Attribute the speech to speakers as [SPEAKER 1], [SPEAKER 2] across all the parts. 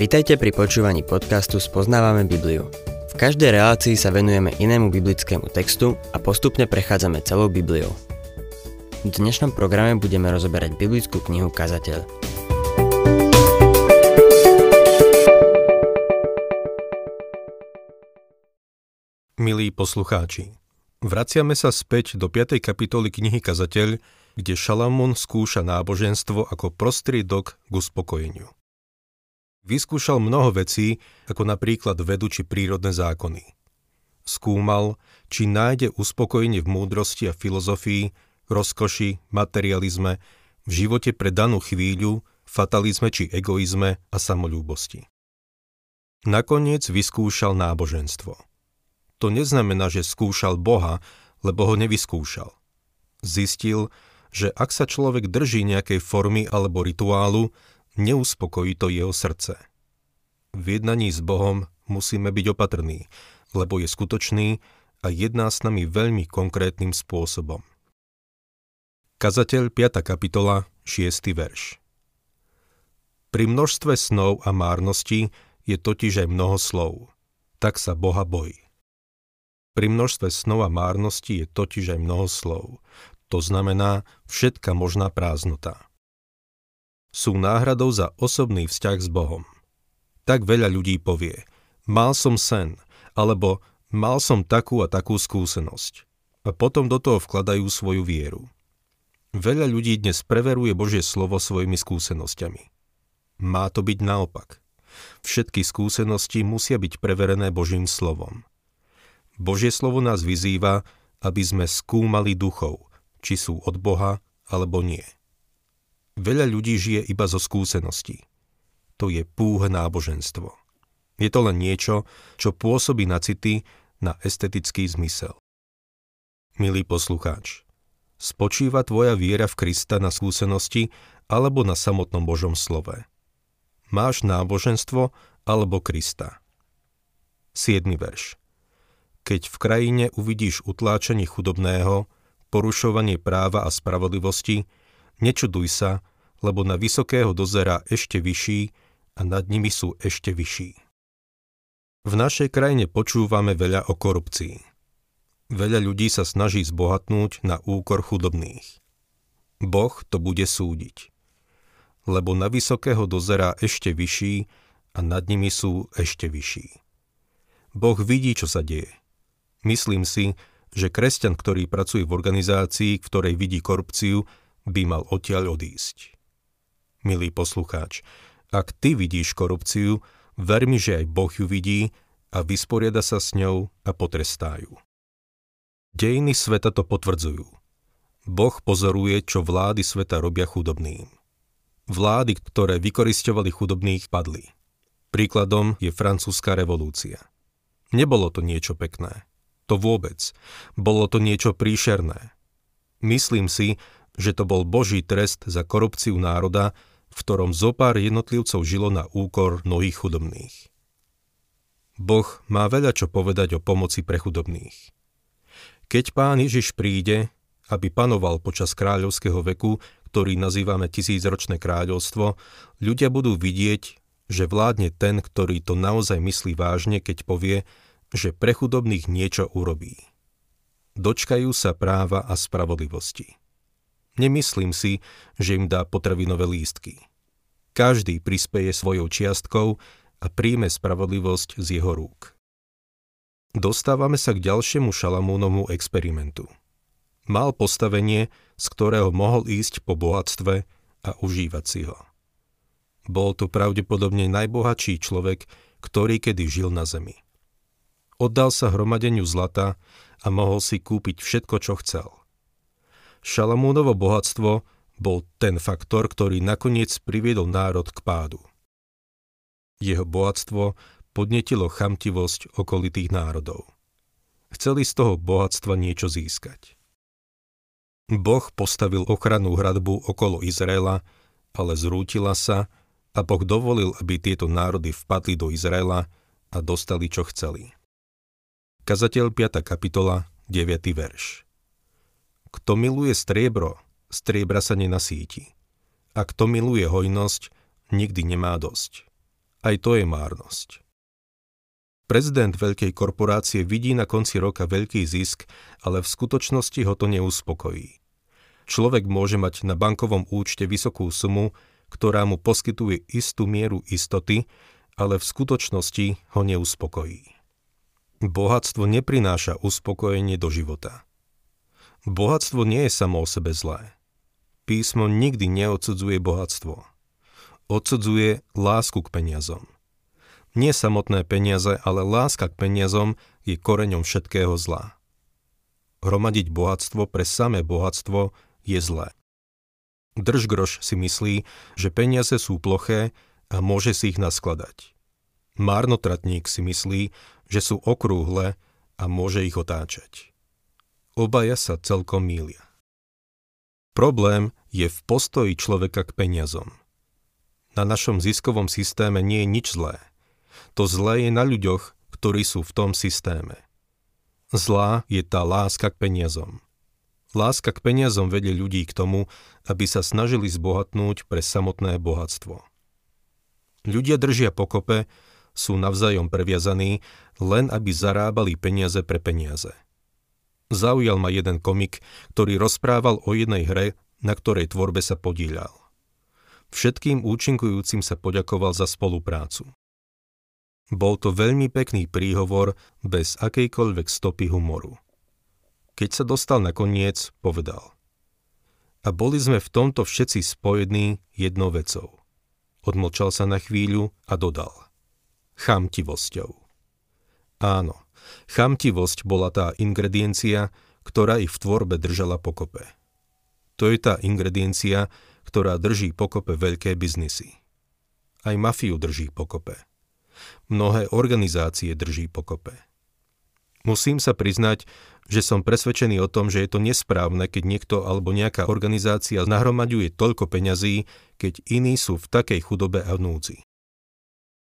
[SPEAKER 1] Vitajte pri počúvaní podcastu Spoznávame Bibliu. V každej relácii sa venujeme inému biblickému textu a postupne prechádzame celou Bibliou. V dnešnom programe budeme rozoberať biblickú knihu Kazateľ.
[SPEAKER 2] Milí poslucháči, vraciame sa späť do 5. kapitoly knihy Kazateľ, kde Šalamún skúša náboženstvo ako prostriedok k uspokojeniu. Vyskúšal mnoho vecí, ako napríklad vedu či prírodné zákony. Skúmal, či nájde uspokojenie v múdrosti a filozofii, rozkoši, materializme, v živote pre danú chvíľu, fatalizme či egoizme a samolúbosti. Nakoniec vyskúšal náboženstvo. To neznamená, že skúšal Boha, lebo ho nevyskúšal. Zistil, že ak sa človek drží nejakej formy alebo rituálu, neuspokojí to jeho srdce. V jednaní s Bohom musíme byť opatrní, lebo je skutočný a jedná s nami veľmi konkrétnym spôsobom. Kazateľ 5. kapitola 6. verš Pri množstve snov a márnosti je totiž aj mnoho slov. Tak sa Boha bojí. Pri množstve snov a márnosti je totiž aj mnoho slov. To znamená všetka možná prázdnota sú náhradou za osobný vzťah s Bohom. Tak veľa ľudí povie, mal som sen, alebo mal som takú a takú skúsenosť. A potom do toho vkladajú svoju vieru. Veľa ľudí dnes preveruje Božie slovo svojimi skúsenosťami. Má to byť naopak. Všetky skúsenosti musia byť preverené Božím slovom. Božie slovo nás vyzýva, aby sme skúmali duchov, či sú od Boha alebo nie. Veľa ľudí žije iba zo skúseností. To je púh náboženstvo. Je to len niečo, čo pôsobí na city, na estetický zmysel. Milý poslucháč, spočíva tvoja viera v Krista na skúsenosti alebo na samotnom Božom slove? Máš náboženstvo alebo Krista? 7. verš Keď v krajine uvidíš utláčanie chudobného, porušovanie práva a spravodlivosti, nečuduj sa, lebo na vysokého dozera ešte vyšší a nad nimi sú ešte vyšší. V našej krajine počúvame veľa o korupcii. Veľa ľudí sa snaží zbohatnúť na úkor chudobných. Boh to bude súdiť. Lebo na vysokého dozera ešte vyšší a nad nimi sú ešte vyšší. Boh vidí, čo sa deje. Myslím si, že kresťan, ktorý pracuje v organizácii, ktorej vidí korupciu, by mal odtiaľ odísť milý poslucháč. Ak ty vidíš korupciu, ver mi, že aj Boh ju vidí a vysporiada sa s ňou a potrestá. Dejiny sveta to potvrdzujú. Boh pozoruje, čo vlády sveta robia chudobným. Vlády, ktoré vykoristovali chudobných, padli. Príkladom je francúzska revolúcia. Nebolo to niečo pekné. To vôbec. Bolo to niečo príšerné. Myslím si, že to bol Boží trest za korupciu národa, v ktorom zopár jednotlivcov žilo na úkor mnohých chudobných. Boh má veľa čo povedať o pomoci pre chudobných. Keď pán Ježiš príde, aby panoval počas kráľovského veku, ktorý nazývame tisícročné kráľovstvo, ľudia budú vidieť, že vládne ten, ktorý to naozaj myslí vážne, keď povie, že pre chudobných niečo urobí. Dočkajú sa práva a spravodlivosti. Nemyslím si, že im dá potravinové lístky. Každý prispeje svojou čiastkou a príjme spravodlivosť z jeho rúk. Dostávame sa k ďalšiemu Šalamúnovmu experimentu. Mal postavenie, z ktorého mohol ísť po bohatstve a užívať si ho. Bol to pravdepodobne najbohatší človek, ktorý kedy žil na zemi. Oddal sa hromadeniu zlata a mohol si kúpiť všetko, čo chcel. Šalamúnovo bohatstvo bol ten faktor, ktorý nakoniec priviedol národ k pádu. Jeho bohatstvo podnetilo chamtivosť okolitých národov. Chceli z toho bohatstva niečo získať. Boh postavil ochrannú hradbu okolo Izraela, ale zrútila sa a Boh dovolil, aby tieto národy vpadli do Izraela a dostali, čo chceli. Kazateľ 5. kapitola, 9. verš. Kto miluje striebro, striebra sa nenasíti. A kto miluje hojnosť, nikdy nemá dosť. Aj to je márnosť. Prezident veľkej korporácie vidí na konci roka veľký zisk, ale v skutočnosti ho to neuspokojí. Človek môže mať na bankovom účte vysokú sumu, ktorá mu poskytuje istú mieru istoty, ale v skutočnosti ho neuspokojí. Bohatstvo neprináša uspokojenie do života. Bohatstvo nie je samo o sebe zlé. Písmo nikdy neodsudzuje bohatstvo. Odsudzuje lásku k peniazom – nie samotné peniaze, ale láska k peniazom je koreňom všetkého zla. Hromadiť bohatstvo pre samé bohatstvo je zlé. Držgroš si myslí, že peniaze sú ploché a môže si ich naskladať. Márnotratník si myslí, že sú okrúhle a môže ich otáčať. Obaja sa celkom mília. Problém je v postoji človeka k peniazom. Na našom ziskovom systéme nie je nič zlé. To zlé je na ľuďoch, ktorí sú v tom systéme. Zlá je tá láska k peniazom. Láska k peniazom vedie ľudí k tomu, aby sa snažili zbohatnúť pre samotné bohatstvo. Ľudia držia pokope, sú navzájom previazaní, len aby zarábali peniaze pre peniaze. Zaujal ma jeden komik, ktorý rozprával o jednej hre, na ktorej tvorbe sa podíľal. Všetkým účinkujúcim sa poďakoval za spoluprácu. Bol to veľmi pekný príhovor bez akejkoľvek stopy humoru. Keď sa dostal na koniec, povedal. A boli sme v tomto všetci spojení jednou vecou. Odmlčal sa na chvíľu a dodal. Chamtivosťou. Áno, chamtivosť bola tá ingrediencia, ktorá ich v tvorbe držala pokope. To je tá ingrediencia, ktorá drží pokope veľké biznisy. Aj mafiu drží pokope mnohé organizácie drží pokope. Musím sa priznať, že som presvedčený o tom, že je to nesprávne, keď niekto alebo nejaká organizácia nahromaďuje toľko peňazí, keď iní sú v takej chudobe a núdzi.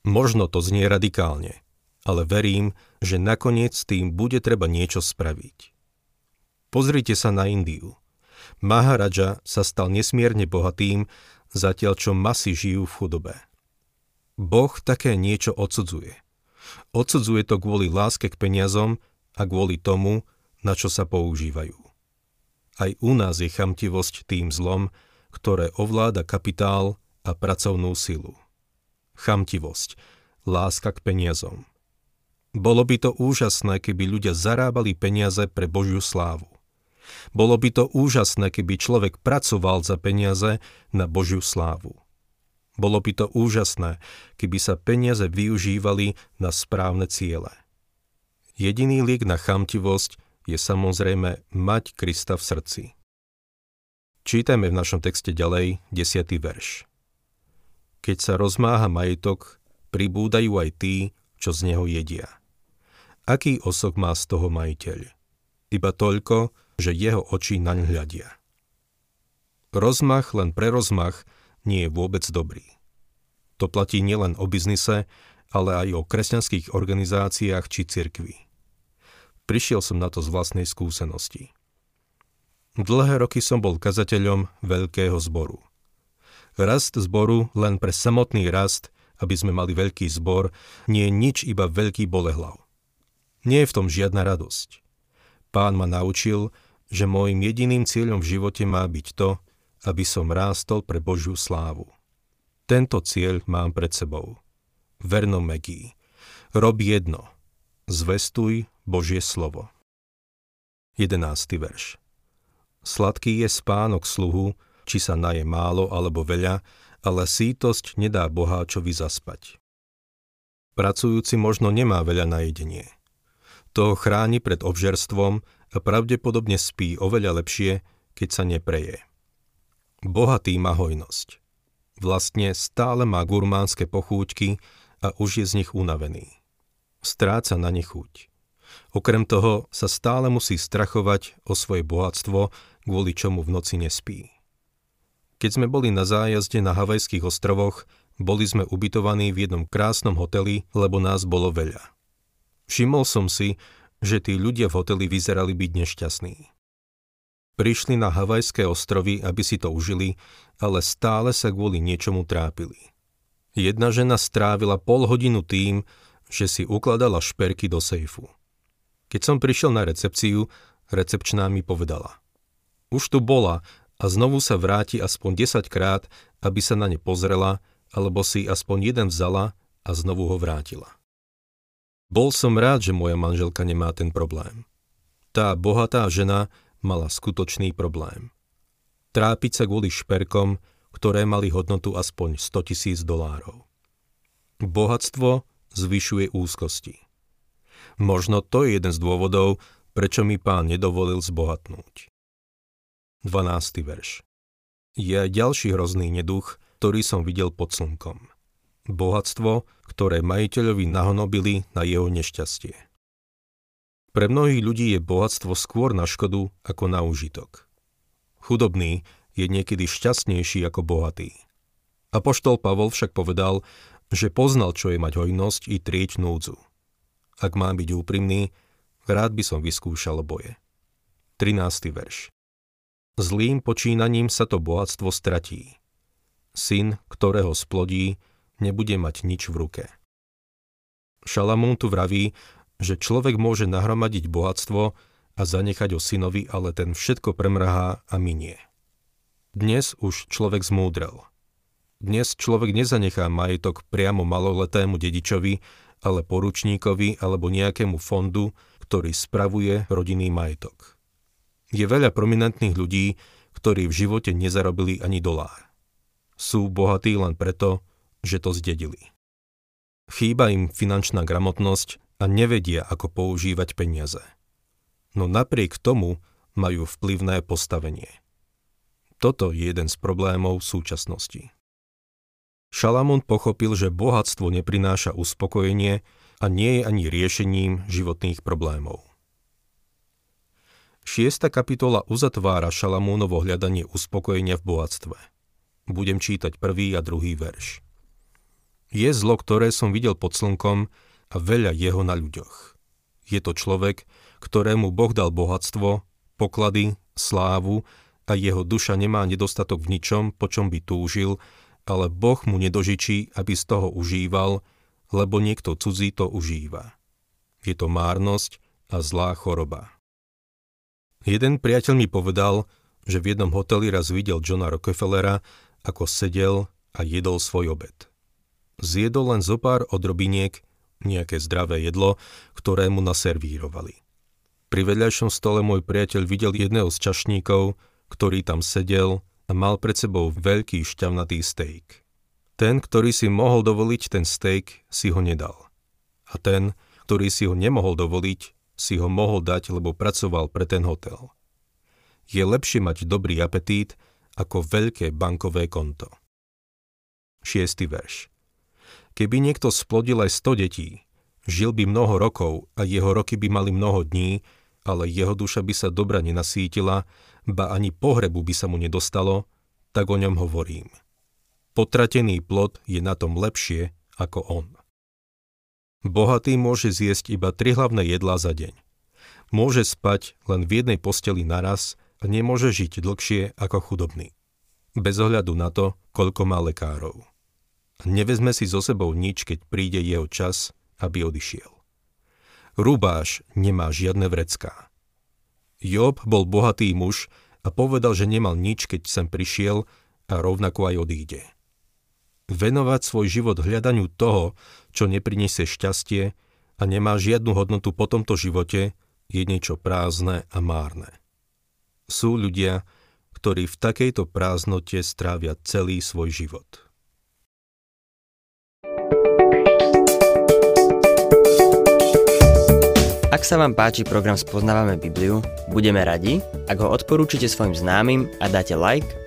[SPEAKER 2] Možno to znie radikálne, ale verím, že nakoniec tým bude treba niečo spraviť. Pozrite sa na Indiu. Maharaja sa stal nesmierne bohatým, zatiaľ čo masy žijú v chudobe. Boh také niečo odsudzuje. Odsudzuje to kvôli láske k peniazom a kvôli tomu, na čo sa používajú. Aj u nás je chamtivosť tým zlom, ktoré ovláda kapitál a pracovnú silu. Chamtivosť, láska k peniazom. Bolo by to úžasné, keby ľudia zarábali peniaze pre Božiu slávu. Bolo by to úžasné, keby človek pracoval za peniaze na Božiu slávu. Bolo by to úžasné, keby sa peniaze využívali na správne ciele. Jediný liek na chamtivosť je samozrejme mať Krista v srdci. Čítajme v našom texte ďalej 10. verš. Keď sa rozmáha majetok, pribúdajú aj tí, čo z neho jedia. Aký osok má z toho majiteľ? Iba toľko, že jeho oči naň hľadia. Rozmach len pre rozmach nie je vôbec dobrý. To platí nielen o biznise, ale aj o kresťanských organizáciách či cirkvi. Prišiel som na to z vlastnej skúsenosti. Dlhé roky som bol kazateľom veľkého zboru. Rast zboru len pre samotný rast, aby sme mali veľký zbor, nie je nič iba veľký bolehlav. Nie je v tom žiadna radosť. Pán ma naučil, že môjim jediným cieľom v živote má byť to, aby som rástol pre Božiu slávu. Tento cieľ mám pred sebou. Verno Megí. Rob jedno. Zvestuj Božie slovo. 11. verš. Sladký je spánok sluhu, či sa naje málo alebo veľa, ale sítosť nedá boháčovi zaspať. Pracujúci možno nemá veľa na jedenie. To chráni pred obžerstvom a pravdepodobne spí oveľa lepšie, keď sa nepreje. Bohatý má hojnosť. Vlastne stále má gurmánske pochúťky a už je z nich unavený. Stráca na ne chuť. Okrem toho sa stále musí strachovať o svoje bohatstvo, kvôli čomu v noci nespí. Keď sme boli na zájazde na Havajských ostrovoch, boli sme ubytovaní v jednom krásnom hoteli, lebo nás bolo veľa. Všimol som si, že tí ľudia v hoteli vyzerali byť nešťastní. Prišli na Havajské ostrovy, aby si to užili, ale stále sa kvôli niečomu trápili. Jedna žena strávila pol hodinu tým, že si ukladala šperky do sejfu. Keď som prišiel na recepciu, recepčná mi povedala. Už tu bola a znovu sa vráti aspoň 10 krát, aby sa na ne pozrela, alebo si aspoň jeden vzala a znovu ho vrátila. Bol som rád, že moja manželka nemá ten problém. Tá bohatá žena mala skutočný problém. Trápiť sa kvôli šperkom, ktoré mali hodnotu aspoň 100 tisíc dolárov. Bohatstvo zvyšuje úzkosti. Možno to je jeden z dôvodov, prečo mi pán nedovolil zbohatnúť. 12. verš Je aj ďalší hrozný neduch, ktorý som videl pod slnkom. Bohatstvo, ktoré majiteľovi nahonobili na jeho nešťastie. Pre mnohých ľudí je bohatstvo skôr na škodu ako na užitok. Chudobný je niekedy šťastnejší ako bohatý. Apoštol Pavol však povedal, že poznal, čo je mať hojnosť i trieť núdzu. Ak mám byť úprimný, rád by som vyskúšal boje. 13. verš Zlým počínaním sa to bohatstvo stratí. Syn, ktorého splodí, nebude mať nič v ruke. Šalamún tu vraví, že človek môže nahromadiť bohatstvo a zanechať o synovi, ale ten všetko premrhá a minie. Dnes už človek zmúdrel. Dnes človek nezanechá majetok priamo maloletému dedičovi, ale poručníkovi alebo nejakému fondu, ktorý spravuje rodinný majetok. Je veľa prominentných ľudí, ktorí v živote nezarobili ani dolár. Sú bohatí len preto, že to zdedili. Chýba im finančná gramotnosť a nevedia, ako používať peniaze. No napriek tomu majú vplyvné postavenie. Toto je jeden z problémov súčasnosti. Šalamún pochopil, že bohatstvo neprináša uspokojenie a nie je ani riešením životných problémov. Šiesta kapitola uzatvára Šalamúnovo hľadanie uspokojenia v bohatstve. Budem čítať prvý a druhý verš. Je zlo, ktoré som videl pod slnkom a veľa jeho na ľuďoch. Je to človek, ktorému Boh dal bohatstvo, poklady, slávu a jeho duša nemá nedostatok v ničom, po čom by túžil, ale Boh mu nedožičí, aby z toho užíval, lebo niekto cudzí to užíva. Je to márnosť a zlá choroba. Jeden priateľ mi povedal, že v jednom hoteli raz videl Johna Rockefellera, ako sedel a jedol svoj obed zjedol len zo pár odrobiniek, nejaké zdravé jedlo, ktoré mu naservírovali. Pri vedľajšom stole môj priateľ videl jedného z čašníkov, ktorý tam sedel a mal pred sebou veľký šťavnatý steak. Ten, ktorý si mohol dovoliť ten steak, si ho nedal. A ten, ktorý si ho nemohol dovoliť, si ho mohol dať, lebo pracoval pre ten hotel. Je lepšie mať dobrý apetít ako veľké bankové konto. 6. verš Keby niekto splodil aj 100 detí, žil by mnoho rokov a jeho roky by mali mnoho dní, ale jeho duša by sa dobra nenasítila, ba ani pohrebu by sa mu nedostalo, tak o ňom hovorím. Potratený plod je na tom lepšie ako on. Bohatý môže zjesť iba tri hlavné jedlá za deň. Môže spať len v jednej posteli naraz a nemôže žiť dlhšie ako chudobný. Bez ohľadu na to, koľko má lekárov. Nevezme si so sebou nič, keď príde jeho čas, aby odišiel. Rubáš nemá žiadne vrecká. Job bol bohatý muž a povedal, že nemal nič, keď sem prišiel a rovnako aj odíde. Venovať svoj život hľadaniu toho, čo nepriniesie šťastie a nemá žiadnu hodnotu po tomto živote, je niečo prázdne a márne. Sú ľudia, ktorí v takejto prázdnote strávia celý svoj život.
[SPEAKER 1] Ak sa vám páči program Spoznávame Bibliu, budeme radi, ak ho odporúčite svojim známym a dáte like,